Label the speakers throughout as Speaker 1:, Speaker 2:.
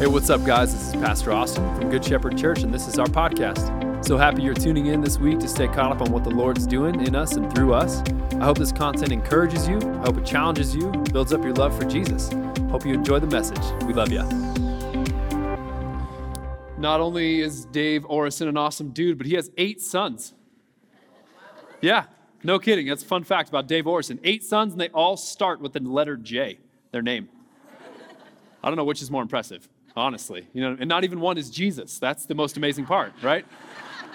Speaker 1: Hey, what's up, guys? This is Pastor Austin from Good Shepherd Church, and this is our podcast. So happy you're tuning in this week to stay caught up on what the Lord's doing in us and through us. I hope this content encourages you, I hope it challenges you, builds up your love for Jesus. Hope you enjoy the message. We love you. Not only is Dave Orison an awesome dude, but he has eight sons. Yeah, no kidding. That's a fun fact about Dave Orison. Eight sons, and they all start with the letter J, their name. I don't know which is more impressive honestly. You know, and not even one is Jesus. That's the most amazing part, right?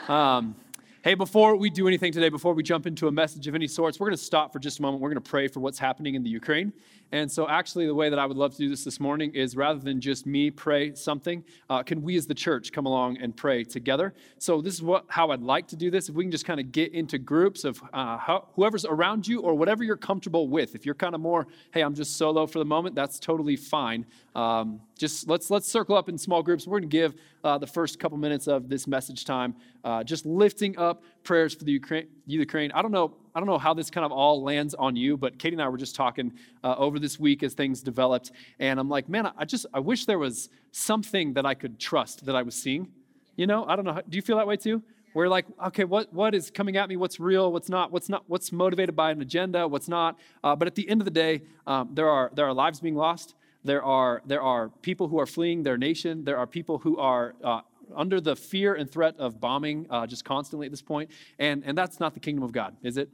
Speaker 1: Um, hey, before we do anything today, before we jump into a message of any sorts, we're going to stop for just a moment. We're going to pray for what's happening in the Ukraine. And so, actually, the way that I would love to do this this morning is rather than just me pray something, uh, can we as the church come along and pray together? So, this is what how I'd like to do this. If we can just kind of get into groups of uh, how, whoever's around you or whatever you're comfortable with. If you're kind of more, hey, I'm just solo for the moment, that's totally fine. Um, just let's let's circle up in small groups. We're going to give uh, the first couple minutes of this message time, uh, just lifting up prayers for the Ukraine. Ukraine. I don't know I don't know how this kind of all lands on you, but Katie and I were just talking uh, over this week as things developed, and I'm like, man, I just I wish there was something that I could trust that I was seeing. You know, I don't know. Do you feel that way too? We're like, okay, what what is coming at me? What's real? What's not? What's not? What's motivated by an agenda? What's not? Uh, but at the end of the day, um, there are there are lives being lost. There are there are people who are fleeing their nation. There are people who are uh, under the fear and threat of bombing uh, just constantly at this point. And, and that's not the kingdom of God, is it?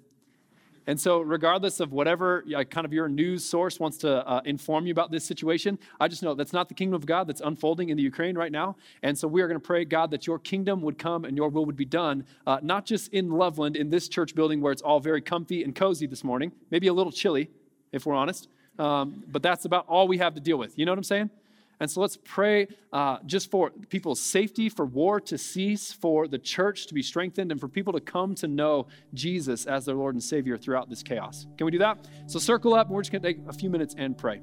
Speaker 1: And so, regardless of whatever kind of your news source wants to uh, inform you about this situation, I just know that's not the kingdom of God that's unfolding in the Ukraine right now. And so, we are going to pray, God, that your kingdom would come and your will would be done, uh, not just in Loveland, in this church building where it's all very comfy and cozy this morning, maybe a little chilly, if we're honest. Um, but that's about all we have to deal with. You know what I'm saying? And so let's pray uh, just for people's safety, for war to cease, for the church to be strengthened, and for people to come to know Jesus as their Lord and Savior throughout this chaos. Can we do that? So circle up, and we're just going to take a few minutes and pray.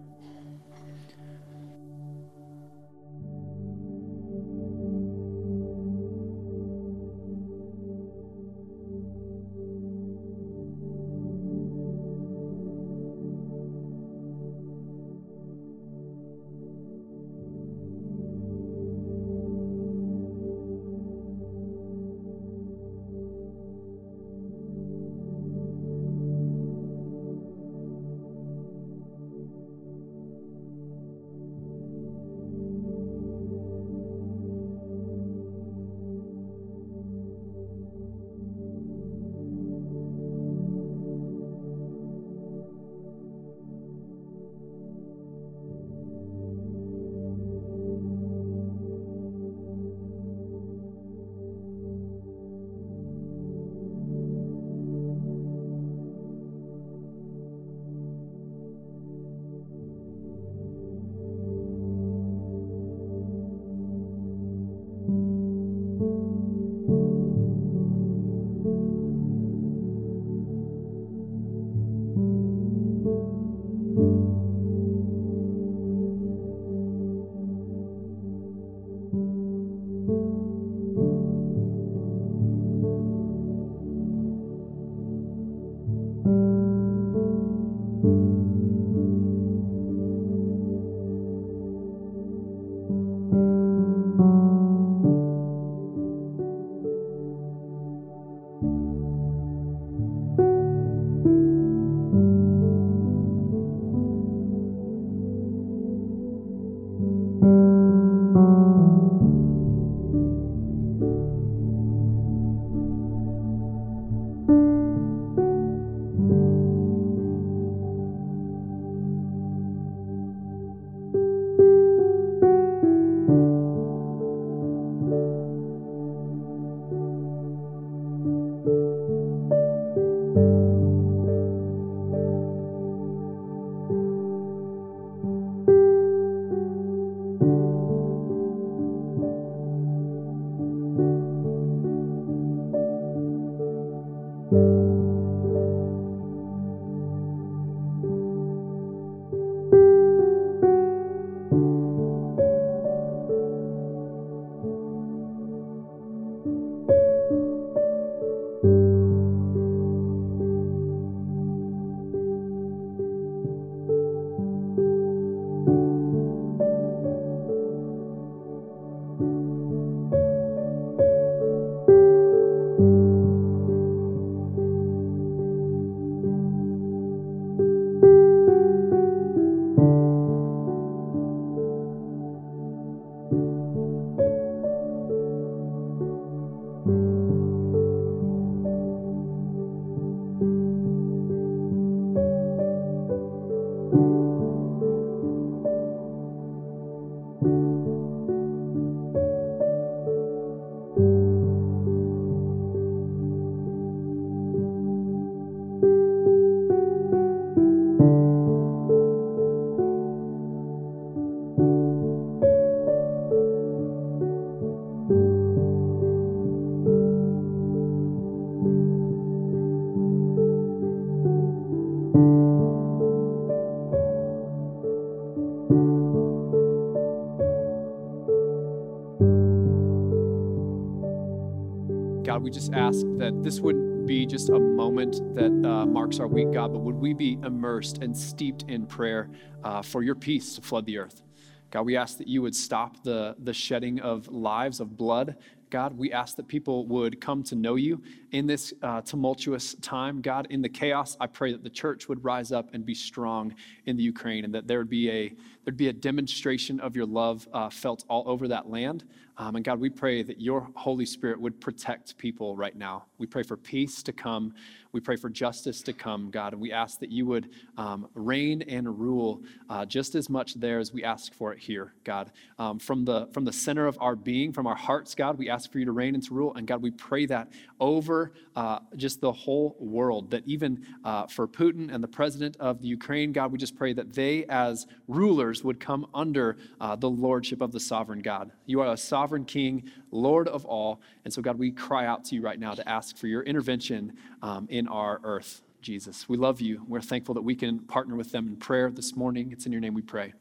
Speaker 1: We just ask that this wouldn't be just a moment that uh, marks our week, God, but would we be immersed and steeped in prayer uh, for your peace to flood the earth? God, we ask that you would stop the, the shedding of lives, of blood. God, we ask that people would come to know you in this uh, tumultuous time. God, in the chaos, I pray that the church would rise up and be strong in the Ukraine and that there would be a, there'd be a demonstration of your love uh, felt all over that land. Um, and God, we pray that your Holy Spirit would protect people right now. We pray for peace to come. We pray for justice to come, God. And we ask that you would um, reign and rule uh, just as much there as we ask for it here, God. Um, from, the, from the center of our being, from our hearts, God, we ask for you to reign and to rule. And God, we pray that over uh, just the whole world, that even uh, for Putin and the president of the Ukraine, God, we just pray that they, as rulers, would come under uh, the lordship of the sovereign God. You are a sovereign king, Lord of all. And so, God, we cry out to you right now to ask for your intervention um, in our earth, Jesus. We love you. We're thankful that we can partner with them in prayer this morning. It's in your name we pray.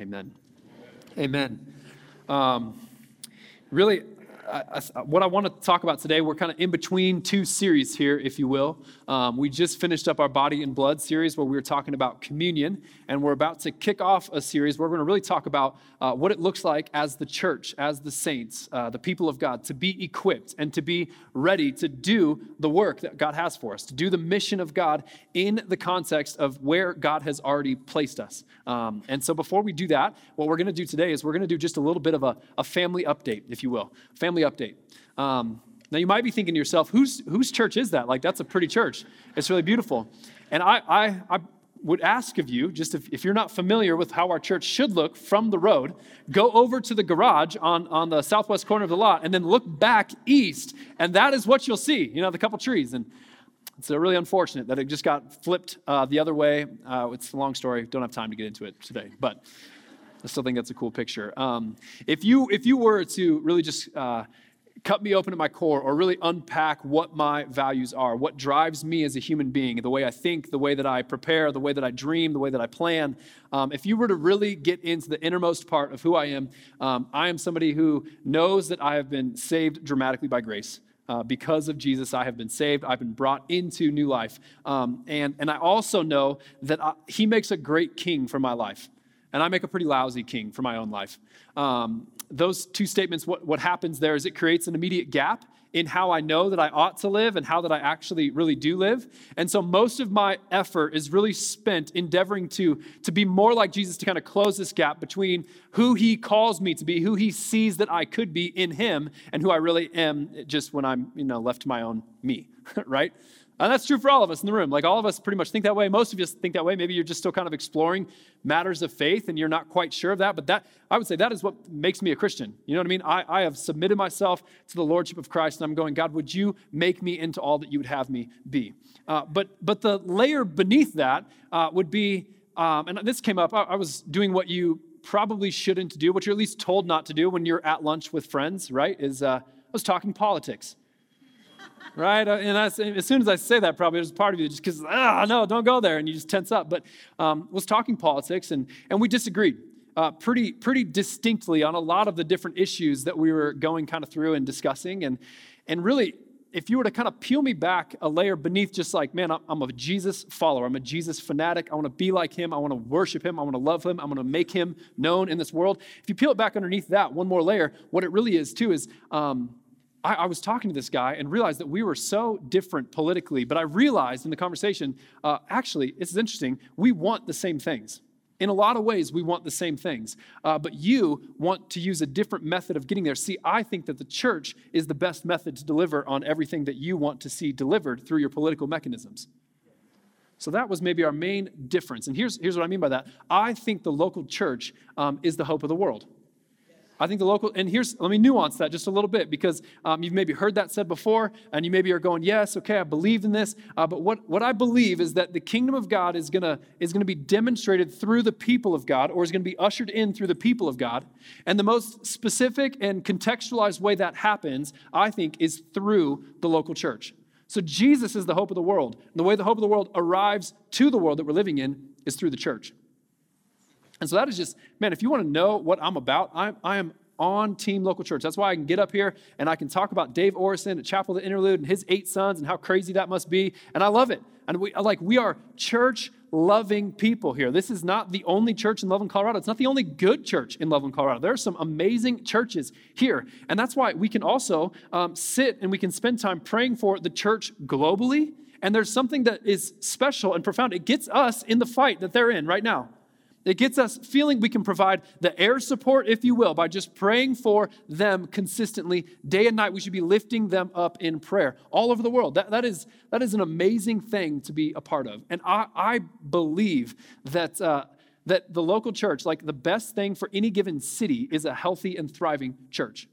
Speaker 1: Amen. Amen. Um, really, I, I, what I want to talk about today, we're kind of in between two series here, if you will. Um, we just finished up our Body and Blood series where we were talking about communion, and we're about to kick off a series where we're going to really talk about uh, what it looks like as the church, as the saints, uh, the people of God, to be equipped and to be ready to do the work that God has for us, to do the mission of God in the context of where God has already placed us. Um, and so before we do that, what we're going to do today is we're going to do just a little bit of a, a family update, if you will. Family family update. Um, now, you might be thinking to yourself, whose, whose church is that? Like, that's a pretty church. It's really beautiful. And I, I, I would ask of you, just if, if you're not familiar with how our church should look from the road, go over to the garage on, on the southwest corner of the lot and then look back east. And that is what you'll see, you know, the couple trees. And it's really unfortunate that it just got flipped uh, the other way. Uh, it's a long story. Don't have time to get into it today. But I still think that's a cool picture. Um, if you if you were to really just uh, cut me open at my core or really unpack what my values are, what drives me as a human being, the way I think, the way that I prepare, the way that I dream, the way that I plan. Um, if you were to really get into the innermost part of who I am, um, I am somebody who knows that I have been saved dramatically by grace. Uh, because of Jesus, I have been saved. I've been brought into new life. Um, and, and I also know that I, He makes a great king for my life and I make a pretty lousy king for my own life. Um, those two statements, what, what happens there is it creates an immediate gap in how I know that I ought to live and how that I actually really do live. And so most of my effort is really spent endeavoring to, to be more like Jesus to kind of close this gap between who he calls me to be, who he sees that I could be in him, and who I really am just when I'm, you know, left to my own me, right? And that's true for all of us in the room. Like all of us pretty much think that way. Most of you think that way. Maybe you're just still kind of exploring matters of faith and you're not quite sure of that. But that I would say that is what makes me a Christian. You know what I mean? I, I have submitted myself to the Lordship of Christ and I'm going, God, would you make me into all that you would have me be? Uh, but but the layer beneath that uh, would be, um, and this came up, I, I was doing what you probably shouldn't do, what you're at least told not to do when you're at lunch with friends, right? Is uh, I was talking politics right? Uh, and I, as soon as I say that, probably there's part of you just because, ah, no, don't go there, and you just tense up. But um, was talking politics, and and we disagreed. Uh, pretty pretty distinctly on a lot of the different issues that we were going kind of through and discussing and and really if you were to kind of peel me back a layer beneath just like man i'm a jesus follower i'm a jesus fanatic i want to be like him i want to worship him i want to love him i want to make him known in this world if you peel it back underneath that one more layer what it really is too is um, I, I, was talking to this guy and realized that we were so different politically, but I realized in the conversation, uh, actually, it's interesting, we want the same things. In a lot of ways, we want the same things, uh, but you want to use a different method of getting there. See, I think that the church is the best method to deliver on everything that you want to see delivered through your political mechanisms. So that was maybe our main difference. And here's, here's what I mean by that I think the local church um, is the hope of the world. I think the local, and here's, let me nuance that just a little bit because um, you've maybe heard that said before, and you maybe are going, yes, okay, I believe in this. Uh, but what, what I believe is that the kingdom of God is gonna, is gonna be demonstrated through the people of God, or is gonna be ushered in through the people of God. And the most specific and contextualized way that happens, I think, is through the local church. So Jesus is the hope of the world. And the way the hope of the world arrives to the world that we're living in is through the church. And so that is just, man, if you want to know what I'm about, I'm, I am on Team Local Church. That's why I can get up here and I can talk about Dave Orison at Chapel the Interlude and his eight sons and how crazy that must be. And I love it. And we like we are church loving people here. This is not the only church in Loveland, Colorado. It's not the only good church in Loveland, Colorado. There are some amazing churches here. And that's why we can also um, sit and we can spend time praying for the church globally. And there's something that is special and profound. It gets us in the fight that they're in right now. It gets us feeling we can provide the air support, if you will, by just praying for them consistently day and night. We should be lifting them up in prayer all over the world. That, that, is, that is an amazing thing to be a part of. And I, I believe that, uh, that the local church, like the best thing for any given city, is a healthy and thriving church.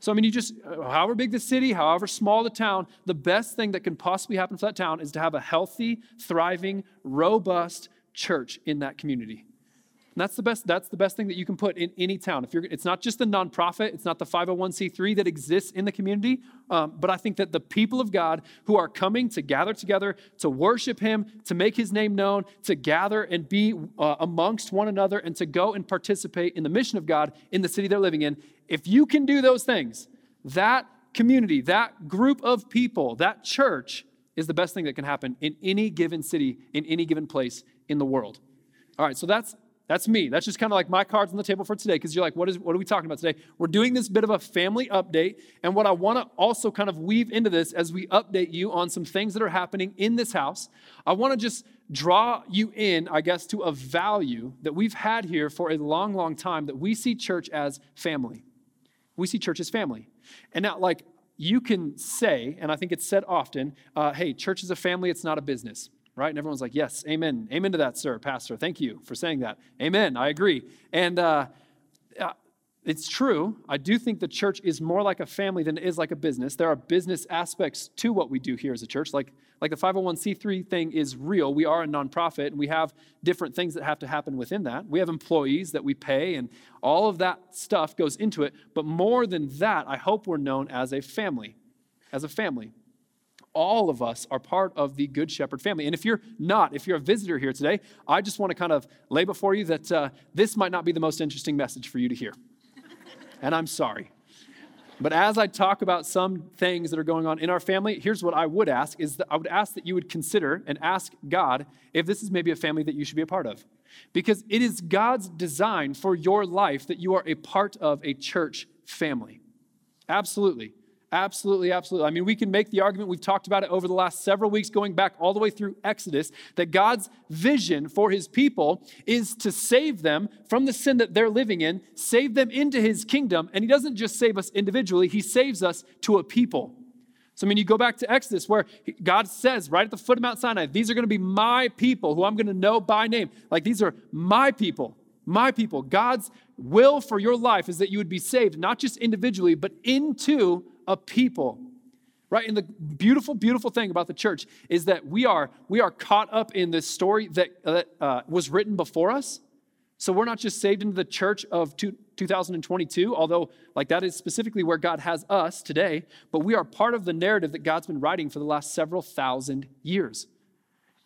Speaker 1: So, I mean, you just, however big the city, however small the town, the best thing that can possibly happen for that town is to have a healthy, thriving, robust, church in that community. And that's the best, that's the best thing that you can put in any town. If you're, it's not just the nonprofit, it's not the 501c3 that exists in the community, um, but I think that the people of God who are coming to gather together to worship Him, to make His name known, to gather and be uh, amongst one another, and to go and participate in the mission of God in the city they're living in, if you can do those things, that community, that group of people, that church is the best thing that can happen in any given city, in any given place in the world. All right, so that's that's me. That's just kind of like my cards on the table for today because you're like, what, is, what are we talking about today? We're doing this bit of a family update. And what I want to also kind of weave into this as we update you on some things that are happening in this house, I want to just draw you in, I guess, to a value that we've had here for a long, long time that we see church as family. We see church as family. And now, like, you can say, and I think it's said often, uh, hey, church is a family, it's not a business right? And everyone's like, yes, amen. Amen to that, sir, pastor. Thank you for saying that. Amen. I agree. And uh, it's true. I do think the church is more like a family than it is like a business. There are business aspects to what we do here as a church. Like, like the 501c3 thing is real. We are a nonprofit and we have different things that have to happen within that. We have employees that we pay and all of that stuff goes into it. But more than that, I hope we're known as a family. As a family all of us are part of the Good Shepherd family. And if you're not, if you're a visitor here today, I just want to kind of lay before you that uh, this might not be the most interesting message for you to hear. and I'm sorry. But as I talk about some things that are going on in our family, here's what I would ask is that I would ask that you would consider and ask God if this is maybe a family that you should be a part of. Because it is God's design for your life that you are a part of a church family. Absolutely. Absolutely, absolutely. I mean, we can make the argument, we've talked about it over the last several weeks, going back all the way through Exodus, that God's vision for his people is to save them from the sin that they're living in, save them into his kingdom. And he doesn't just save us individually, he saves us to a people. So, I mean, you go back to Exodus where God says right at the foot of Mount Sinai, these are going to be my people who I'm going to know by name. Like, these are my people, my people. God's will for your life is that you would be saved, not just individually, but into a people right? And the beautiful beautiful thing about the church is that we are we are caught up in this story that, that uh, was written before us. So we're not just saved into the church of two, 2022 although like that is specifically where god has us today but we are part of the narrative that god's been writing for the last several thousand years.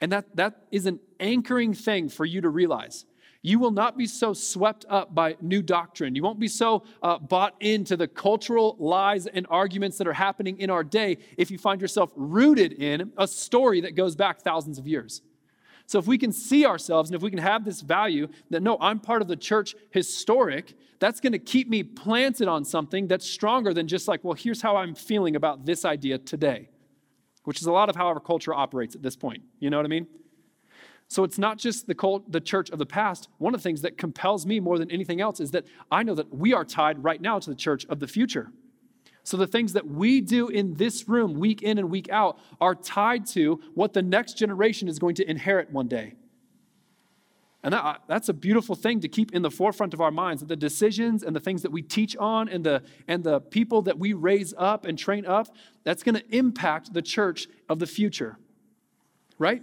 Speaker 1: And that that is an anchoring thing for you to realize you will not be so swept up by new doctrine. You won't be so uh, bought into the cultural lies and arguments that are happening in our day if you find yourself rooted in a story that goes back thousands of years. So, if we can see ourselves and if we can have this value that no, I'm part of the church historic, that's going to keep me planted on something that's stronger than just like, well, here's how I'm feeling about this idea today, which is a lot of how our culture operates at this point. You know what I mean? So it's not just the, cult, the church of the past. One of the things that compels me more than anything else is that I know that we are tied right now to the church of the future. So the things that we do in this room week in and week out are tied to what the next generation is going to inherit one day. And that, that's a beautiful thing to keep in the forefront of our minds that the decisions and the things that we teach on and the, and the people that we raise up and train up, that's going to impact the church of the future. Right?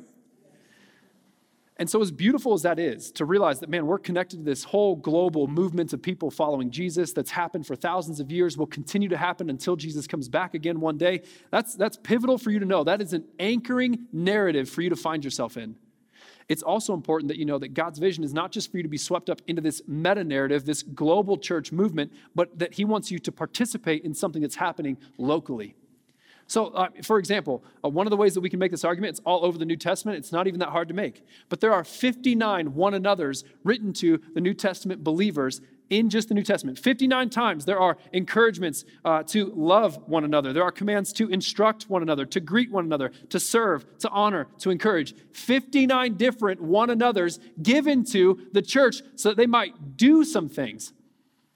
Speaker 1: And so, as beautiful as that is, to realize that, man, we're connected to this whole global movement of people following Jesus that's happened for thousands of years, will continue to happen until Jesus comes back again one day. That's, that's pivotal for you to know. That is an anchoring narrative for you to find yourself in. it's also important that you know that God's vision is not just for you to be swept up into this meta narrative, this global church movement, but that He wants you to participate in something that's happening locally. So, uh, for example, uh, one of the ways that we can make this argument, it's all over the New Testament. It's not even that hard to make. But there are 59 one another's written to the New Testament believers in just the New Testament. 59 times there are encouragements uh, to love one another. There are commands to instruct one another, to greet one another, to serve, to honor, to encourage. 59 different one another's given to the church so that they might do some things.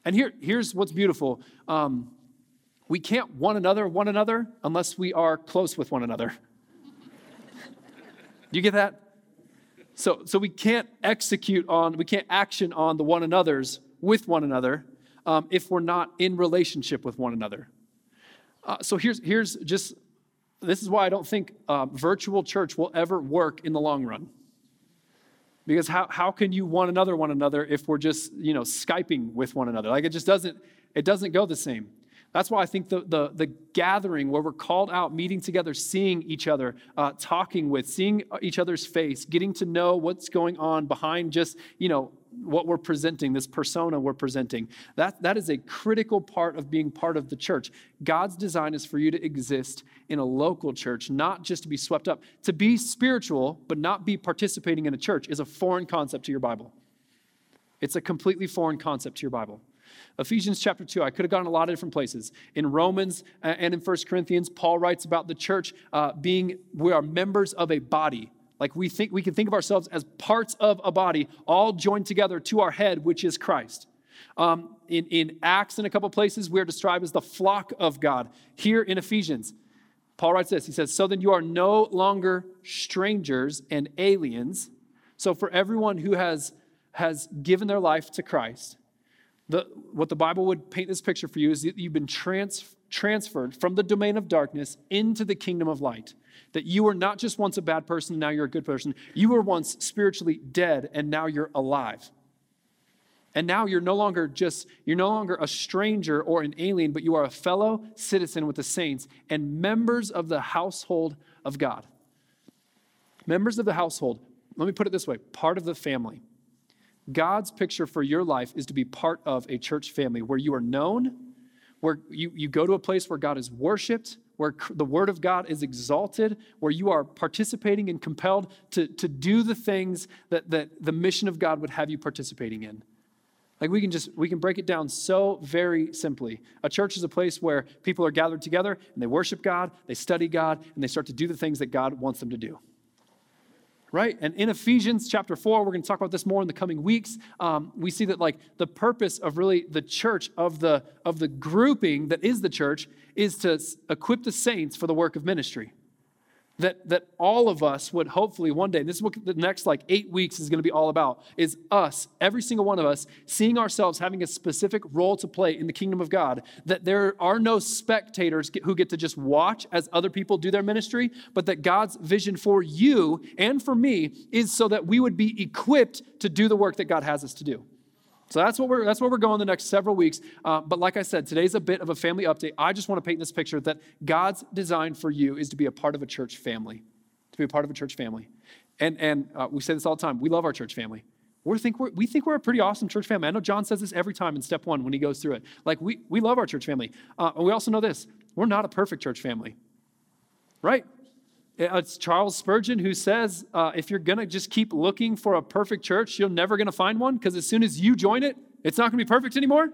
Speaker 1: And here, here's what's beautiful. Um, we can't one another one another unless we are close with one another. do you get that? So, so we can't execute on, we can't action on the one another's with one another um, if we're not in relationship with one another. Uh, so here's, here's just this is why I don't think uh, virtual church will ever work in the long run. Because how, how can you one another one another if we're just, you know, Skyping with one another? Like it just doesn't, it doesn't go the same. That's why I think the, the, the gathering where we're called out, meeting together, seeing each other, uh, talking with, seeing each other's face, getting to know what's going on behind just, you know, what we're presenting, this persona we're presenting. That, that is a critical part of being part of the church. God's design is for you to exist in a local church, not just to be swept up. To be spiritual, but not be participating in a church, is a foreign concept to your Bible. It's a completely foreign concept to your Bible. Ephesians chapter 2, I could have gone a lot of different places. In Romans uh, and in 1 Corinthians, Paul writes about the church uh, being, we are members of a body. Like we think we can think of ourselves as parts of a body, all joined together to our head, which is Christ. Um, in, in Acts, in a couple places, we are described as the flock of God. Here in Ephesians, Paul writes this. He says, So then you are no longer strangers and aliens. So for everyone who has, has given their life to Christ, the, what the Bible would paint this picture for you is that you've been trans, transferred from the domain of darkness into the kingdom of light. That you were not just once a bad person, now you're a good person. You were once spiritually dead, and now you're alive. And now you're no longer just, you're no longer a stranger or an alien, but you are a fellow citizen with the saints and members of the household of God. Members of the household, let me put it this way part of the family. God's picture for your life is to be part of a church family where you are known, where you, you go to a place where God is worshiped, where the word of God is exalted, where you are participating and compelled to, to do the things that, that the mission of God would have you participating in. Like we can just we can break it down so very simply. A church is a place where people are gathered together and they worship God, they study God, and they start to do the things that God wants them to do right? And in Ephesians chapter 4, we're going to talk about this more in the coming weeks. Um, we see that like the purpose of really the church, of the, of the grouping that is the church, is to equip the saints for the work of ministry that, that all of us would hopefully one day, this is what the next like eight weeks is going to be all about, is us, every single one of us, seeing ourselves having a specific role to play in the kingdom of God. That there are no spectators who get to just watch as other people do their ministry, but that God's vision for you and for me is so that we would be equipped to do the work that God has us to do. So that's what we're that's where we're going the next several weeks. Uh, but like I said, today's a bit of a family update. I just want to paint this picture that God's design for you is to be a part of a church family, to be a part of a church family. And and uh, we say this all the time. We love our church family. We think we're, we think we're a pretty awesome church family. I know John says this every time in step one when he goes through it. Like we we love our church family. Uh, and we also know this: we're not a perfect church family, right? It's Charles Spurgeon who says uh, if you're going to just keep looking for a perfect church, you're never going to find one because as soon as you join it, it's not going to be perfect anymore.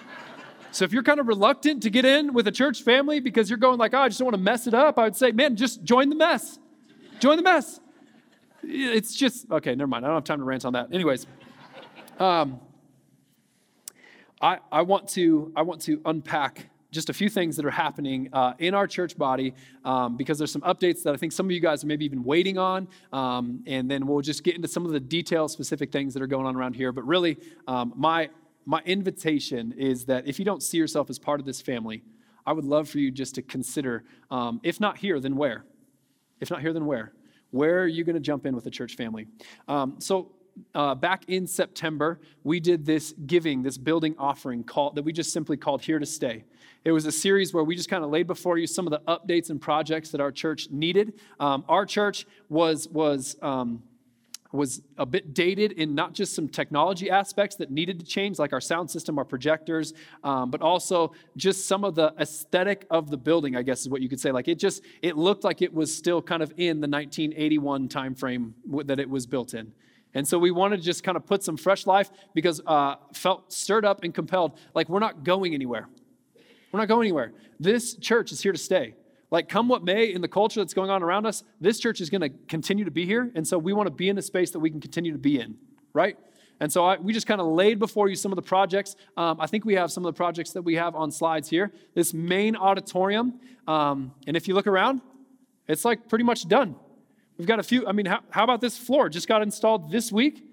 Speaker 1: so if you're kind of reluctant to get in with a church family because you're going like, oh, I just don't want to mess it up, I would say, man, just join the mess. Join the mess. It's just, okay, never mind. I don't have time to rant on that. Anyways, um, I, I, want to, I want to unpack just a few things that are happening uh, in our church body um, because there's some updates that I think some of you guys are maybe even waiting on. Um, and then we'll just get into some of the detail specific things that are going on around here. But really, um, my, my invitation is that if you don't see yourself as part of this family, I would love for you just to consider um, if not here, then where? If not here, then where? Where are you going to jump in with the church family? Um, so, uh, back in September, we did this giving, this building offering call, that we just simply called Here to Stay. It was a series where we just kind of laid before you some of the updates and projects that our church needed. Um, our church was, was um, was a bit dated in not just some technology aspects that needed to change, like our sound system, our projectors, um, but also just some of the aesthetic of the building, I guess is what you could say. Like it just, it looked like it was still kind of in the 1981 timeframe that it was built in. And so we wanted to just kind of put some fresh life because uh, felt stirred up and compelled, like we're not going anywhere. We're not going anywhere. This church is here to stay. Like, come what may in the culture that's going on around us, this church is going to continue to be here. And so we want to be in a space that we can continue to be in, right? And so I, we just kind of laid before you some of the projects. Um, I think we have some of the projects that we have on slides here. This main auditorium, um, and if you look around, it's like pretty much done. We've got a few, I mean, how, how about this floor? Just got installed this week.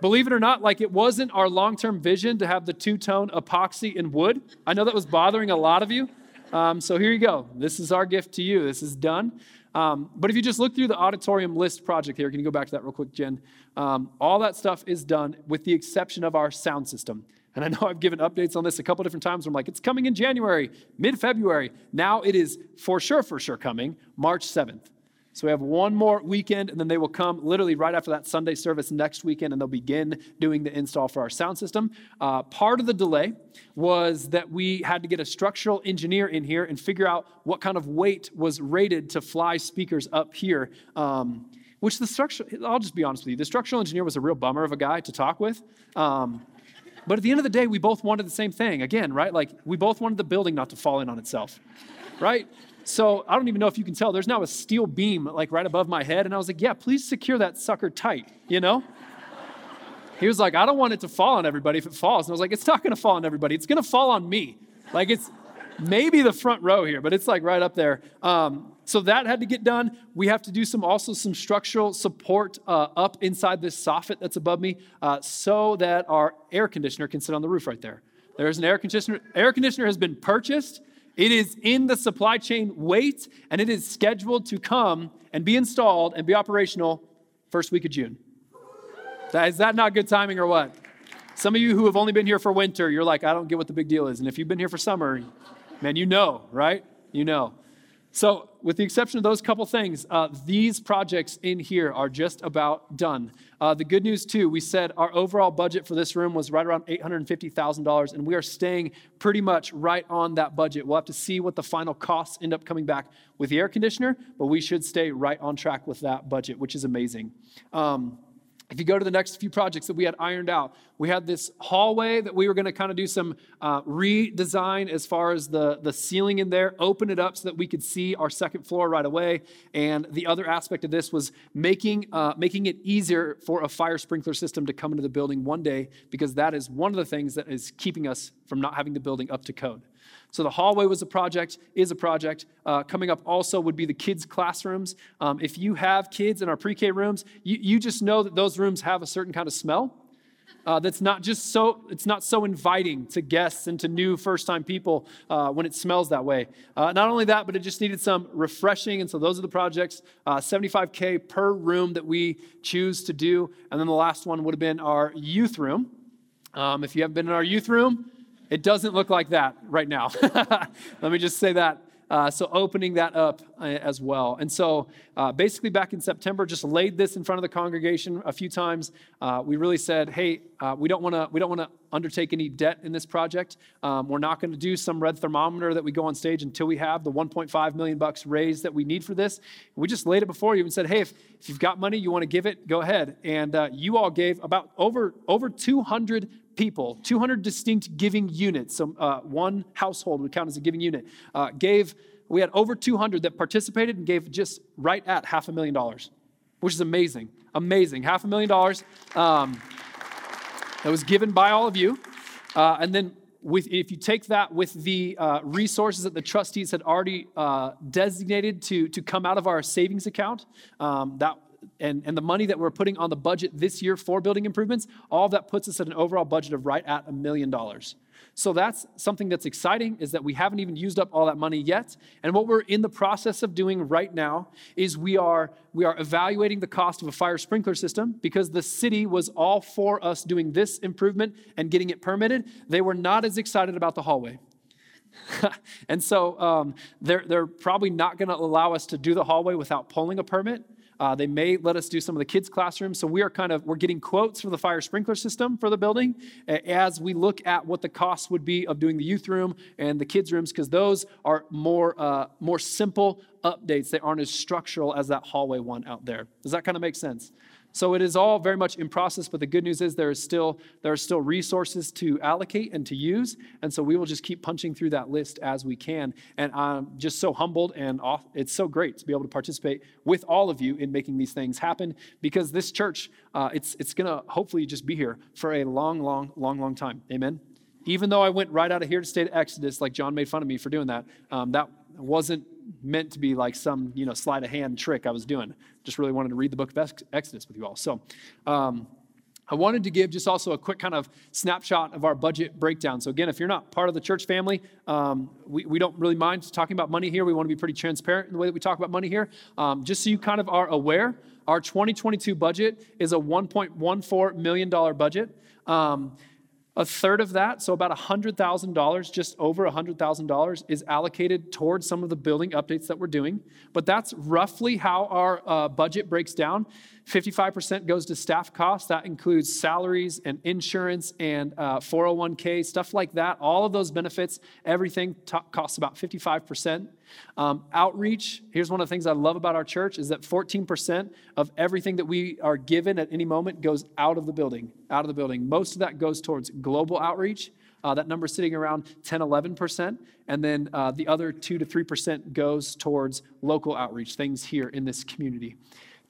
Speaker 1: Believe it or not, like it wasn't our long term vision to have the two tone epoxy in wood. I know that was bothering a lot of you. Um, so here you go. This is our gift to you. This is done. Um, but if you just look through the auditorium list project here, can you go back to that real quick, Jen? Um, all that stuff is done with the exception of our sound system. And I know I've given updates on this a couple different times. I'm like, it's coming in January, mid February. Now it is for sure, for sure coming March 7th. So we have one more weekend, and then they will come literally right after that Sunday service next weekend, and they'll begin doing the install for our sound system. Uh, part of the delay was that we had to get a structural engineer in here and figure out what kind of weight was rated to fly speakers up here. Um, which the structure, I'll just be honest with you, the structural engineer was a real bummer of a guy to talk with. Um, but at the end of the day, we both wanted the same thing. Again, right? Like we both wanted the building not to fall in on itself, right? So I don't even know if you can tell. There's now a steel beam like right above my head. And I was like, yeah, please secure that sucker tight, you know? He was like, I don't want it to fall on everybody if it falls. And I was like, it's not going to fall on everybody. It's going to fall on me. Like it's maybe the front row here, but it's like right up there. Um, so that had to get done. We have to do some also some structural support uh, up inside this soffit that's above me, uh, so that our air conditioner can sit on the roof right there. There's an air conditioner. Air conditioner has been purchased. It is in the supply chain wait, and it is scheduled to come and be installed and be operational first week of June. Is that not good timing or what? Some of you who have only been here for winter, you're like, I don't get what the big deal is. And if you've been here for summer, man, you know, right? You know. So, with the exception of those couple things, uh, these projects in here are just about done. Uh, the good news, too, we said our overall budget for this room was right around $850,000, and we are staying pretty much right on that budget. We'll have to see what the final costs end up coming back with the air conditioner, but we should stay right on track with that budget, which is amazing. Um, if you go to the next few projects that we had ironed out, we had this hallway that we were going to kind of do some uh, redesign as far as the, the ceiling in there, open it up so that we could see our second floor right away. And the other aspect of this was making, uh, making it easier for a fire sprinkler system to come into the building one day, because that is one of the things that is keeping us from not having the building up to code. So the hallway was a project, is a project. Uh, coming up also would be the kids' classrooms. Um, if you have kids in our pre K rooms, you, you just know that those rooms have a certain kind of smell. Uh, that's not just so it's not so inviting to guests and to new first time people uh, when it smells that way uh, not only that but it just needed some refreshing and so those are the projects 75k uh, per room that we choose to do and then the last one would have been our youth room um, if you haven't been in our youth room it doesn't look like that right now. Let me just say that. Uh, so opening that up uh, as well. And so uh, basically back in September, just laid this in front of the congregation a few times. Uh, we really said, hey, uh, we don't want to we don't want to undertake any debt in this project. Um, we're not going to do some red thermometer that we go on stage until we have the 1.5 million bucks raised that we need for this. We just laid it before you and said, hey, if, if you've got money, you want to give it, go ahead. And you all gave about over over 200 people, 200 distinct giving units. So uh, one household would count as a giving unit. Uh, gave, we had over 200 that participated and gave just right at half a million dollars, which is amazing. Amazing. Half a million dollars um, that was given by all of you. Uh, and then with, if you take that with the uh, resources that the trustees had already uh, designated to, to come out of our savings account, um, that and, and the money that we're putting on the budget this year for building improvements, all that puts us at an overall budget of right at a million dollars. So that's something that's exciting is that we haven't even used up all that money yet. And what we're in the process of doing right now is we are we are evaluating the cost of a fire sprinkler system because the city was all for us doing this improvement and getting it permitted. They were not as excited about the hallway. and so um, they're, they're probably not going to allow us to do the hallway without pulling a permit. Uh, they may let us do some of the kids' classrooms. So we are kind of we're getting quotes for the fire sprinkler system for the building as we look at what the cost would be of doing the youth room and the kids' rooms because those are more uh, more simple updates. They aren't as structural as that hallway one out there. Does that kind of make sense? So it is all very much in process, but the good news is there is still there are still resources to allocate and to use, and so we will just keep punching through that list as we can. And I'm just so humbled, and it's so great to be able to participate with all of you in making these things happen. Because this church, uh, it's it's gonna hopefully just be here for a long, long, long, long time. Amen. Even though I went right out of here to stay to Exodus, like John made fun of me for doing that, um, that wasn't meant to be like some you know sleight of hand trick I was doing. Just really wanted to read the book of Exodus with you all. So. Um, I wanted to give just also a quick kind of snapshot of our budget breakdown. So, again, if you're not part of the church family, um, we, we don't really mind talking about money here. We want to be pretty transparent in the way that we talk about money here. Um, just so you kind of are aware, our 2022 budget is a $1.14 million budget. Um, a third of that, so about $100,000, just over $100,000, is allocated towards some of the building updates that we're doing. But that's roughly how our uh, budget breaks down. 55% goes to staff costs. That includes salaries and insurance and uh, 401k, stuff like that. All of those benefits, everything t- costs about 55%. Um, outreach, here's one of the things I love about our church is that 14% of everything that we are given at any moment goes out of the building, out of the building. Most of that goes towards global outreach. Uh, that number sitting around 10, 11%. And then uh, the other 2 to 3% goes towards local outreach, things here in this community.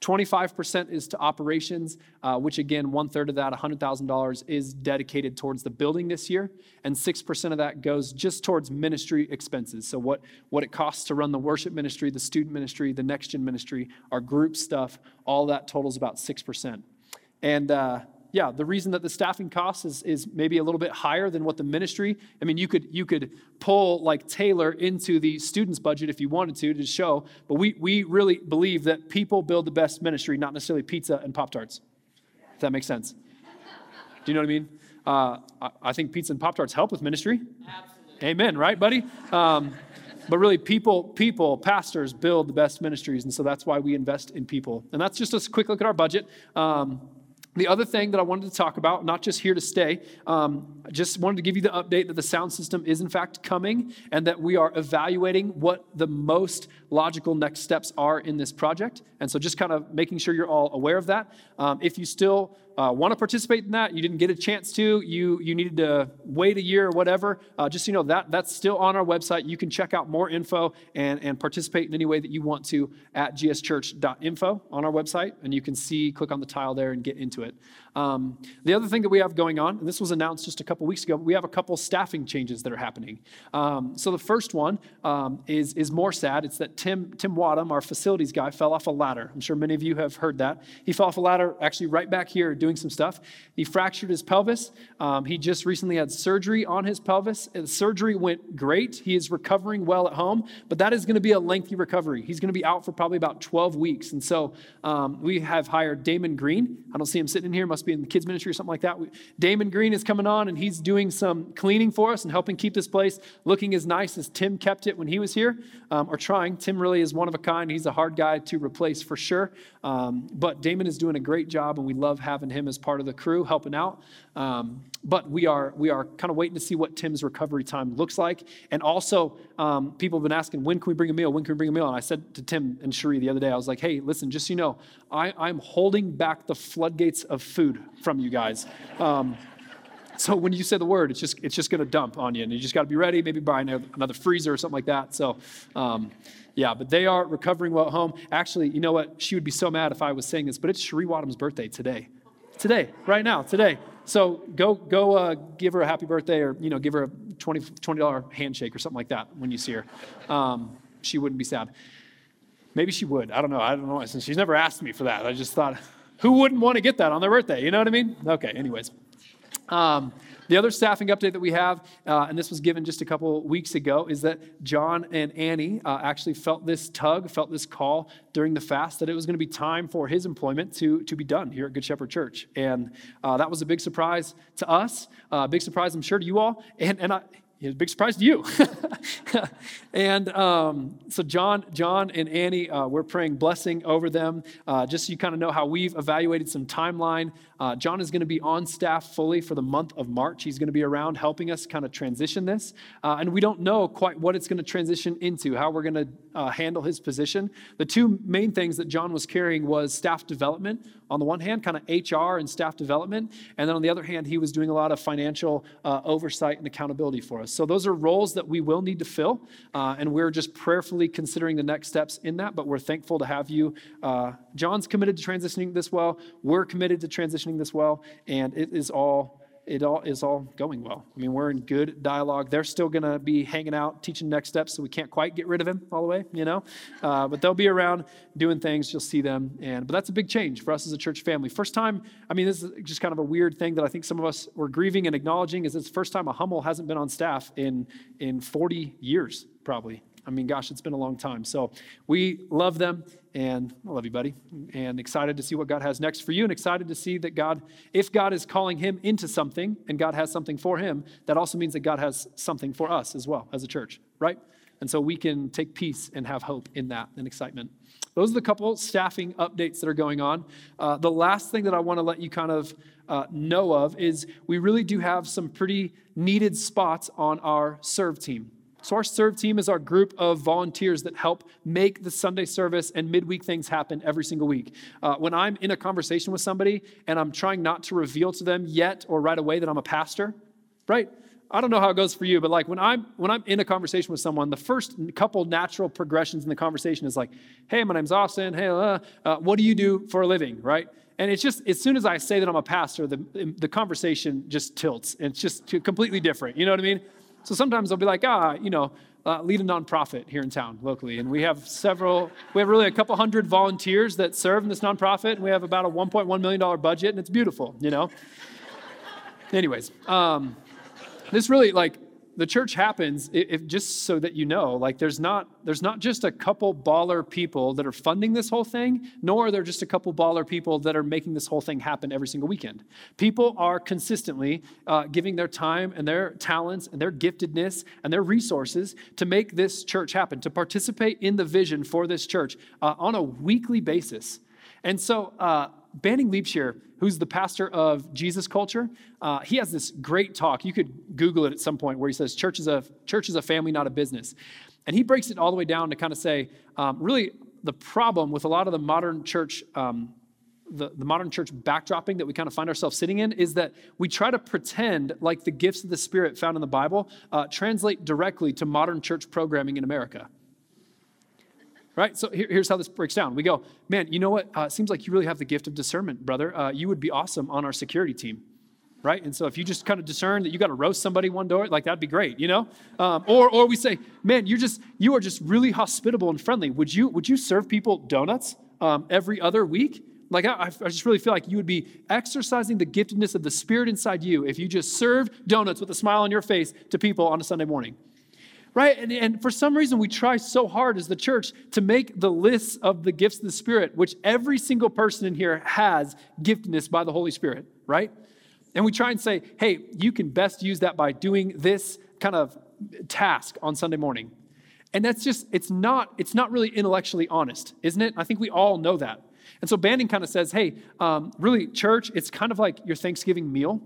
Speaker 1: 25% is to operations, uh, which again, one third of that, $100,000, is dedicated towards the building this year. And 6% of that goes just towards ministry expenses. So, what, what it costs to run the worship ministry, the student ministry, the next gen ministry, our group stuff, all that totals about 6%. And uh, yeah, the reason that the staffing cost is, is maybe a little bit higher than what the ministry, I mean, you could, you could pull like Taylor into the student's budget if you wanted to to show, but we, we really believe that people build the best ministry, not necessarily pizza and Pop Tarts. If that makes sense. Do you know what I mean? Uh, I, I, think pizza and Pop Tarts help with ministry. Absolutely. Amen, right, buddy? Um, but really, people, people, pastors build the best ministries, and so that's why we invest in people. And that's just a quick look at our budget. Um, the other thing that I wanted to talk about, not just here to stay, um, I just wanted to give you the update that the sound system is in fact coming and that we are evaluating what the most logical next steps are in this project. And so just kind of making sure you're all aware of that. Um, if you still uh, want to participate in that, you didn't get a chance to, you, you needed to wait a year or whatever, uh, just so you know that that's still on our website. You can check out more info and, and participate in any way that you want to at gschurch.info on our website. And you can see, click on the tile there and get into it. Um, the other thing that we have going on, and this was announced just a couple weeks ago, we have a couple staffing changes that are happening. Um, so the first one um, is, is more sad. It's that Tim, Tim Wadham, our facilities guy, fell off a ladder. I'm sure many of you have heard that. He fell off a ladder actually right back here doing some stuff. He fractured his pelvis. Um, he just recently had surgery on his pelvis. The surgery went great. He is recovering well at home, but that is going to be a lengthy recovery. He's going to be out for probably about 12 weeks. And so um, we have hired Damon Green. I don't see him sitting in here, must be in the kids' ministry or something like that. Damon Green is coming on and he's doing some cleaning for us and helping keep this place looking as nice as Tim kept it when he was here, um, or trying. Tim really is one of a kind. He's a hard guy to replace for sure. Um, but Damon is doing a great job and we love having him as part of the crew helping out. Um, but we are we are kind of waiting to see what Tim's recovery time looks like. And also, um, people have been asking, when can we bring a meal? When can we bring a meal? And I said to Tim and Cherie the other day, I was like, hey, listen, just so you know, I, I'm holding back the floodgates of food from you guys. Um, so when you say the word, it's just it's just going to dump on you, and you just got to be ready. Maybe buy another freezer or something like that. So, um, yeah, but they are recovering well at home. Actually, you know what? She would be so mad if I was saying this, but it's Cherie Wadham's birthday today, today, right now, today. So go go uh, give her a happy birthday, or you know, give her a 20 dollar handshake or something like that when you see her. Um, she wouldn't be sad. Maybe she would. I don't know. I don't know. Since she's never asked me for that, I just thought, who wouldn't want to get that on their birthday? You know what I mean? Okay. Anyways. Um, the other staffing update that we have, uh, and this was given just a couple weeks ago, is that John and Annie uh, actually felt this tug, felt this call during the fast that it was going to be time for his employment to, to be done here at Good Shepherd Church. And uh, that was a big surprise to us, a uh, big surprise, I'm sure, to you all. And, and I, it was a big surprise to you. and um, so John, John and Annie, uh, we're praying blessing over them. Uh, just so you kind of know how we've evaluated some timeline. Uh, John is going to be on staff fully for the month of March. He's going to be around helping us kind of transition this. Uh, and we don't know quite what it's going to transition into, how we're going to uh, handle his position. The two main things that John was carrying was staff development on the one hand, kind of HR and staff development. And then on the other hand, he was doing a lot of financial uh, oversight and accountability for us. So those are roles that we will need to fill. Uh, and we're just prayerfully considering the next steps in that. But we're thankful to have you. Uh, John's committed to transitioning this well. We're committed to transitioning this well. And it is all it all is all going well. I mean, we're in good dialogue. They're still going to be hanging out, teaching next steps, so we can't quite get rid of him all the way, you know. Uh, but they'll be around doing things. You'll see them, and but that's a big change for us as a church family. First time. I mean, this is just kind of a weird thing that I think some of us were grieving and acknowledging. Is it's the first time a Hummel hasn't been on staff in in 40 years, probably. I mean, gosh, it's been a long time. So we love them and I love you, buddy. And excited to see what God has next for you and excited to see that God, if God is calling him into something and God has something for him, that also means that God has something for us as well as a church, right? And so we can take peace and have hope in that and excitement. Those are the couple staffing updates that are going on. Uh, the last thing that I want to let you kind of uh, know of is we really do have some pretty needed spots on our serve team. So, our serve team is our group of volunteers that help make the Sunday service and midweek things happen every single week. Uh, when I'm in a conversation with somebody and I'm trying not to reveal to them yet or right away that I'm a pastor, right? I don't know how it goes for you, but like when I'm when I'm in a conversation with someone, the first couple natural progressions in the conversation is like, "Hey, my name's Austin. Hey, uh, uh, what do you do for a living?" Right? And it's just as soon as I say that I'm a pastor, the the conversation just tilts. It's just completely different. You know what I mean? So sometimes I'll be like, ah, you know, uh, lead a nonprofit here in town locally. And we have several, we have really a couple hundred volunteers that serve in this nonprofit. And we have about a $1.1 million budget, and it's beautiful, you know? Anyways, um, this really, like, the church happens if, just so that you know like there's not there's not just a couple baller people that are funding this whole thing nor are there just a couple baller people that are making this whole thing happen every single weekend. People are consistently uh, giving their time and their talents and their giftedness and their resources to make this church happen to participate in the vision for this church uh, on a weekly basis. And so uh, Banning Liebscher, who's the pastor of Jesus Culture, uh, he has this great talk. You could Google it at some point where he says, church is, a, church is a family, not a business. And he breaks it all the way down to kind of say, um, really, the problem with a lot of the modern church. Um, the, the modern church backdropping that we kind of find ourselves sitting in is that we try to pretend like the gifts of the Spirit found in the Bible uh, translate directly to modern church programming in America right? So here, here's how this breaks down. We go, man, you know what? Uh, seems like you really have the gift of discernment, brother. Uh, you would be awesome on our security team, right? And so if you just kind of discern that you got to roast somebody one door, like that'd be great, you know? Um, or, or we say, man, you're just you are just really hospitable and friendly. Would you would you serve people donuts um, every other week? Like, I, I, just really feel like you would be exercising the giftedness of the Spirit inside you if you just served donuts with a smile on your face to people on a Sunday morning right? And, and for some reason, we try so hard as the church to make the list of the gifts of the Spirit, which every single person in here has giftedness by the Holy Spirit, right? And we try and say, hey, you can best use that by doing this kind of task on Sunday morning. And that's just, it's not, it's not really intellectually honest, isn't it? I think we all know that. And so Banning kind of says, hey, um, really, church, it's kind of like your Thanksgiving meal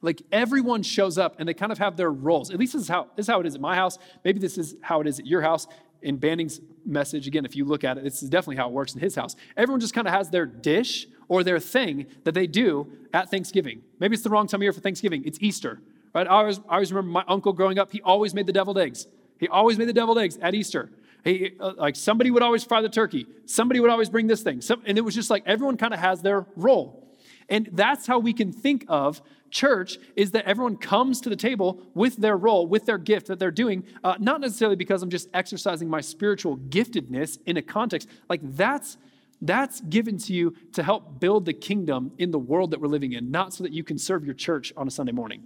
Speaker 1: like everyone shows up and they kind of have their roles. At least this is how this is how it is at my house. Maybe this is how it is at your house. In Banning's message, again, if you look at it, this is definitely how it works in his house. Everyone just kind of has their dish or their thing that they do at Thanksgiving. Maybe it's the wrong time of year for Thanksgiving. It's Easter, right? I always, I always remember my uncle growing up. He always made the deviled eggs. He always made the deviled eggs at Easter. He, uh, like somebody would always fry the turkey. Somebody would always bring this thing. Some, and it was just like everyone kind of has their role. And that's how we can think of church is that everyone comes to the table with their role, with their gift that they're doing, uh, not necessarily because I'm just exercising my spiritual giftedness in a context. Like that's that's given to you to help build the kingdom in the world that we're living in, not so that you can serve your church on a Sunday morning.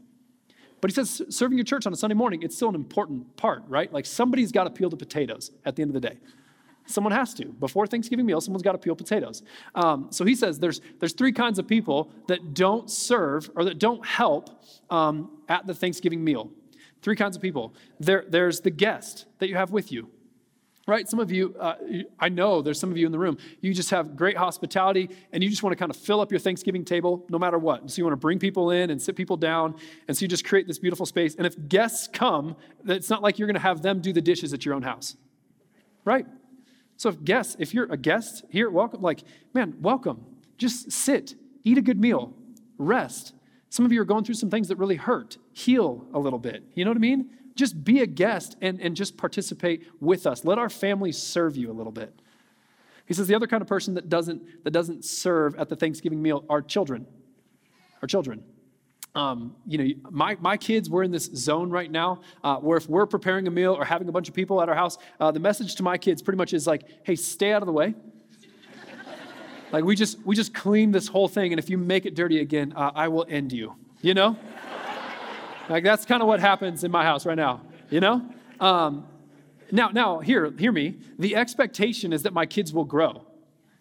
Speaker 1: But he says serving your church on a Sunday morning, it's still an important part, right? Like somebody's got to peel the potatoes at the end of the day. Someone has to. Before Thanksgiving meal, someone's got to peel potatoes. Um, so he says there's, there's three kinds of people that don't serve or that don't help um, at the Thanksgiving meal. Three kinds of people. There, there's the guest that you have with you, right? Some of you, uh, I know there's some of you in the room, you just have great hospitality and you just want to kind of fill up your Thanksgiving table no matter what. So you want to bring people in and sit people down. And so you just create this beautiful space. And if guests come, it's not like you're going to have them do the dishes at your own house, right? So if guests, if you're a guest here, welcome, like, man, welcome. Just sit, eat a good meal, rest. Some of you are going through some things that really hurt. Heal a little bit. You know what I mean? Just be a guest and, and just participate with us. Let our families serve you a little bit. He says the other kind of person that doesn't, that doesn't serve at the Thanksgiving meal are children. Our children. Um, you know, my, my kids, we're in this zone right now uh, where if we're preparing a meal or having a bunch of people at our house, uh, the message to my kids pretty much is like, hey, stay out of the way. like we just, we just clean this whole thing, and if you make it dirty again, uh, I will end you, you know? like that's kind of what happens in my house right now, you know? Um, now, now, hear, hear me. The expectation is that my kids will grow.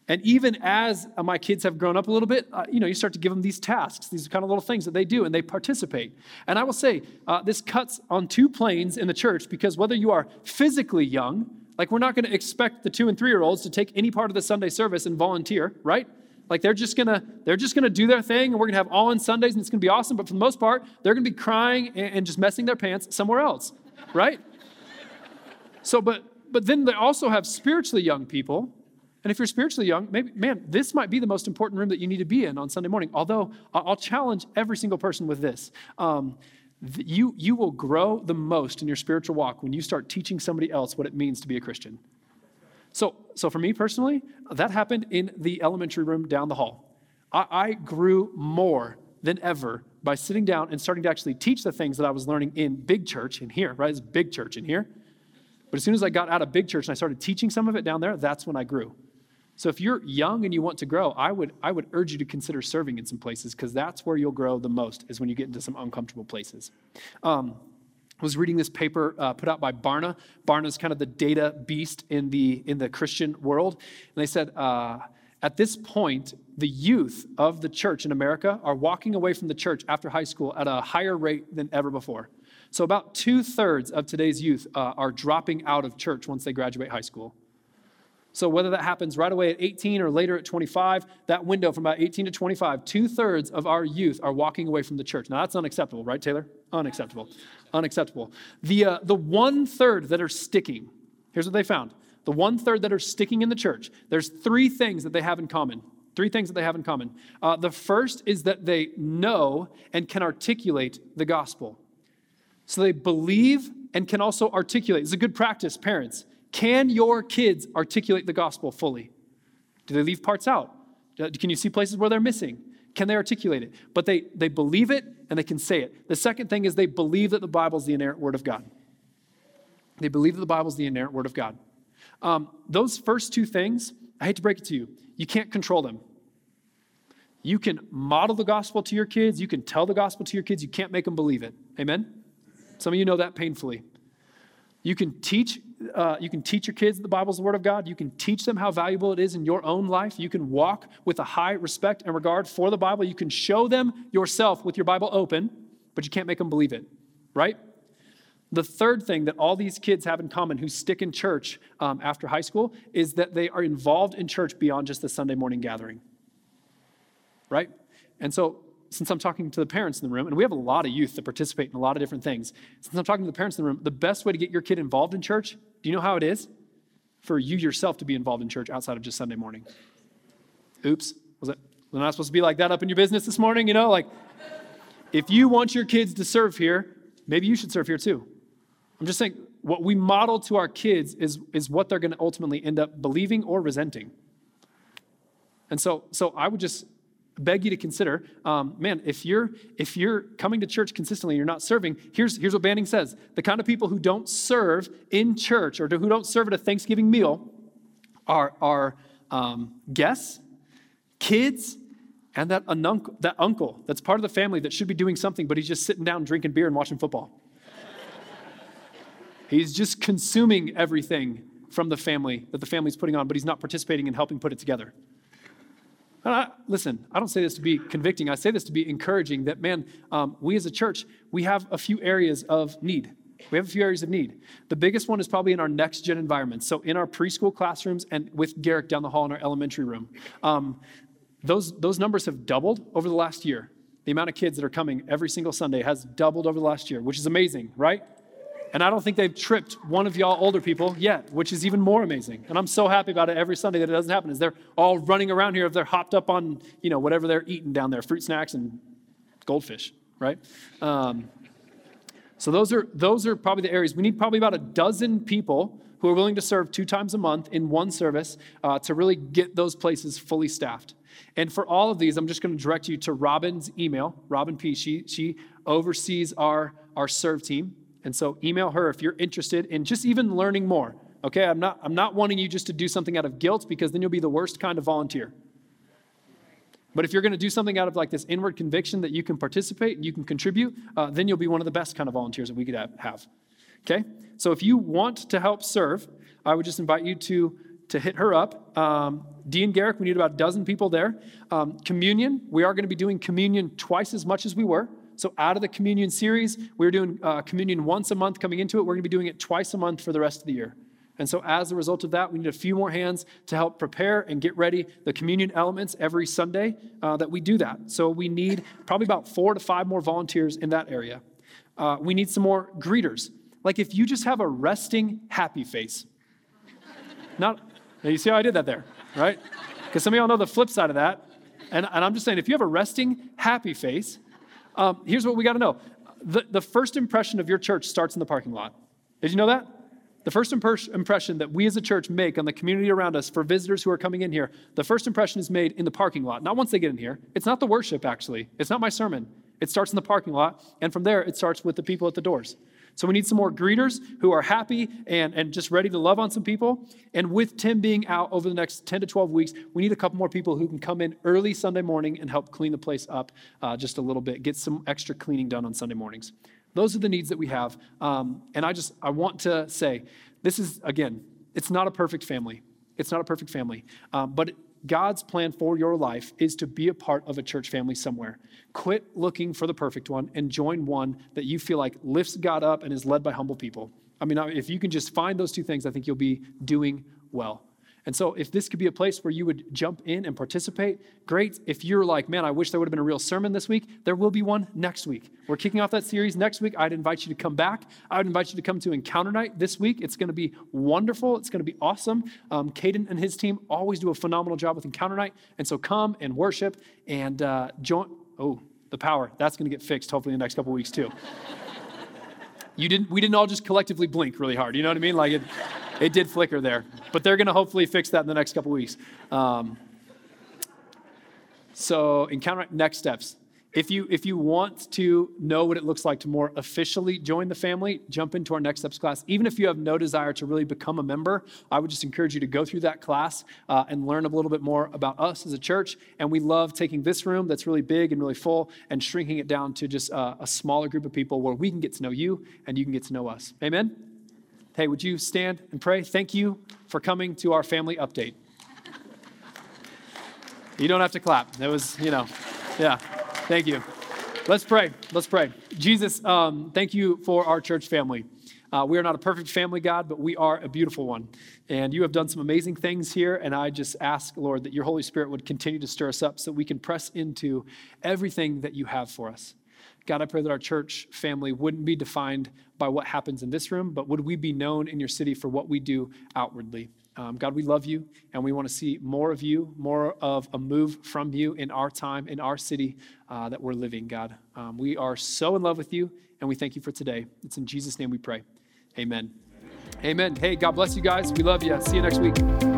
Speaker 1: And even as my kids have grown up a little bit, uh, you know, you start to give them these tasks, these kind of little things that they do, and they participate. And I will say, uh, this cuts on two planes in the church because whether you are physically young, like we're not going to expect the two and three year olds to take any part of the Sunday service and volunteer, right? Like they're just gonna they're just gonna do their thing, and we're gonna have all in Sundays, and it's gonna be awesome. But for the most part, they're gonna be crying and, and just messing their pants somewhere else, right? so, but but then they also have spiritually young people and if you're spiritually young, maybe, man, this might be the most important room that you need to be in on Sunday morning. Although I'll challenge every single person with this. Um, you, you will grow the most in your spiritual walk when you start teaching somebody else what it means to be a Christian. So, so for me personally, that happened in the elementary room down the hall. I, I grew more than ever by sitting down and starting to actually teach the things that I was learning in big church in here, right? It's big church in here. But as soon as I got out of big church and I started teaching some of it down there, that's when I grew. So if you're young and you want to grow, I would, I would urge you to consider serving in some places because that's where you'll grow the most, is when you get into some uncomfortable places. Um, I was reading this paper uh, put out by Barna. Barna is kind of the data beast in the, in the Christian world. And they said, uh, at this point, the youth of the church in America are walking away from the church after high school at a higher rate than ever before. So, about two thirds of today's youth uh, are dropping out of church once they graduate high school. So, whether that happens right away at 18 or later at 25, that window from about 18 to 25, two thirds of our youth are walking away from the church. Now, that's unacceptable, right, Taylor? Unacceptable. Unacceptable. The, uh, the one third that are sticking, here's what they found the one third that are sticking in the church, there's three things that they have in common. Three things that they have in common. Uh, the first is that they know and can articulate the gospel. So they believe and can also articulate. It's a good practice, parents. Can your kids articulate the gospel fully? Do they leave parts out? Can you see places where they're missing? Can they articulate it? But they, they believe it and they can say it. The second thing is they believe that the Bible is the inerrant word of God. They believe that the Bible is the inerrant word of God. Um, those first two things, I hate to break it to you, you can't control them. You can model the gospel to your kids, you can tell the gospel to your kids, you can't make them believe it. Amen? Some of you know that painfully. You can teach uh, you can teach your kids the Bible's the Word of God. You can teach them how valuable it is in your own life. You can walk with a high respect and regard for the Bible. You can show them yourself with your Bible open, but you can't make them believe it, right? The third thing that all these kids have in common who stick in church um, after high school is that they are involved in church beyond just the Sunday morning gathering, right? And so since I'm talking to the parents in the room, and we have a lot of youth that participate in a lot of different things, since I'm talking to the parents in the room, the best way to get your kid involved in church, do you know how it is? For you yourself to be involved in church outside of just Sunday morning. Oops, was it? Was I not supposed to be like that up in your business this morning? You know, like if you want your kids to serve here, maybe you should serve here too. I'm just saying, what we model to our kids is, is what they're going to ultimately end up believing or resenting. And so, so I would just beg you to consider um, man if you're if you're coming to church consistently and you're not serving here's here's what banning says. The kind of people who don't serve in church or who don't serve at a thanksgiving meal are are um, guests kids and that, that uncle that's part of the family that should be doing something but he's just sitting down drinking beer and watching football. He's just consuming everything from the family that the family's putting on but he's not participating in helping put it together I, listen, I don't say this to be convicting. I say this to be encouraging that, man, um, we as a church, we have a few areas of need. We have a few areas of need. The biggest one is probably in our next gen environment. So, in our preschool classrooms and with Garrick down the hall in our elementary room, um, those, those numbers have doubled over the last year. The amount of kids that are coming every single Sunday has doubled over the last year, which is amazing, right? And I don't think they've tripped one of y'all older people yet, which is even more amazing. And I'm so happy about it every Sunday that it doesn't happen. Is they're all running around here if they're hopped up on, you know, whatever they're eating down there, fruit snacks and goldfish, right? Um, so those are those are probably the areas. We need probably about a dozen people who are willing to serve two times a month in one service uh, to really get those places fully staffed. And for all of these, I'm just going to direct you to Robin's email, Robin P. She, she oversees our, our serve team. And so email her if you're interested in just even learning more. Okay, I'm not, I'm not wanting you just to do something out of guilt because then you'll be the worst kind of volunteer. But if you're going to do something out of like this inward conviction that you can participate and you can contribute, uh, then you'll be one of the best kind of volunteers that we could have. Okay? So if you want to help serve, I would just invite you to, to hit her up. Um, Dean Garrick, we need about a dozen people there. Um, communion, we are going to be doing communion twice as much as we were. So, out of the communion series, we are doing uh, communion once a month coming into it. We're going to be doing it twice a month for the rest of the year. And so, as a result of that, we need a few more hands to help prepare and get ready the communion elements every Sunday uh, that we do that. So, we need probably about four to five more volunteers in that area. Uh, we need some more greeters. Like if you just have a resting, happy face. Not, you see how I did that there, right? Because some of y'all know the flip side of that. And, and I'm just saying, if you have a resting, happy face, um, here's what we got to know the, the first impression of your church starts in the parking lot. Did you know that? The first impression that we as a church make on the community around us for visitors who are coming in here, the first impression is made in the parking lot, not once they get in here. It's not the worship, actually. It's not my sermon. It starts in the parking lot, and from there, it starts with the people at the doors. So we need some more greeters who are happy and, and just ready to love on some people. And with Tim being out over the next 10 to 12 weeks, we need a couple more people who can come in early Sunday morning and help clean the place up uh, just a little bit, get some extra cleaning done on Sunday mornings. Those are the needs that we have. Um, and I just, I want to say, this is, again, it's not a perfect family. It's not a perfect family. Um, but God's plan for your life is to be a part of a church family somewhere. Quit looking for the perfect one and join one that you feel like lifts God up and is led by humble people. I mean, if you can just find those two things, I think you'll be doing well. And so, if this could be a place where you would jump in and participate, great. If you're like, man, I wish there would have been a real sermon this week, there will be one next week. We're kicking off that series next week. I'd invite you to come back. I would invite you to come to Encounter Night this week. It's going to be wonderful. It's going to be awesome. Um, Caden and his team always do a phenomenal job with Encounter Night. And so, come and worship and uh, join. Oh, the power. That's going to get fixed hopefully in the next couple weeks, too. you didn't, we didn't all just collectively blink really hard. You know what I mean? Like it it did flicker there. But they're going to hopefully fix that in the next couple weeks. Um, so, encounter next steps. If you, if you want to know what it looks like to more officially join the family, jump into our Next Steps class. Even if you have no desire to really become a member, I would just encourage you to go through that class uh, and learn a little bit more about us as a church. And we love taking this room that's really big and really full and shrinking it down to just uh, a smaller group of people where we can get to know you and you can get to know us. Amen? Hey, would you stand and pray? Thank you for coming to our family update. You don't have to clap. That was, you know, yeah. Thank you. Let's pray. Let's pray. Jesus, um, thank you for our church family. Uh, we are not a perfect family, God, but we are a beautiful one. And you have done some amazing things here. And I just ask, Lord, that your Holy Spirit would continue to stir us up so we can press into everything that you have for us. God, I pray that our church family wouldn't be defined by what happens in this room, but would we be known in your city for what we do outwardly? Um, God, we love you and we want to see more of you, more of a move from you in our time, in our city uh, that we're living, God. Um, we are so in love with you and we thank you for today. It's in Jesus' name we pray. Amen. Amen. Hey, God bless you guys. We love you. See you next week.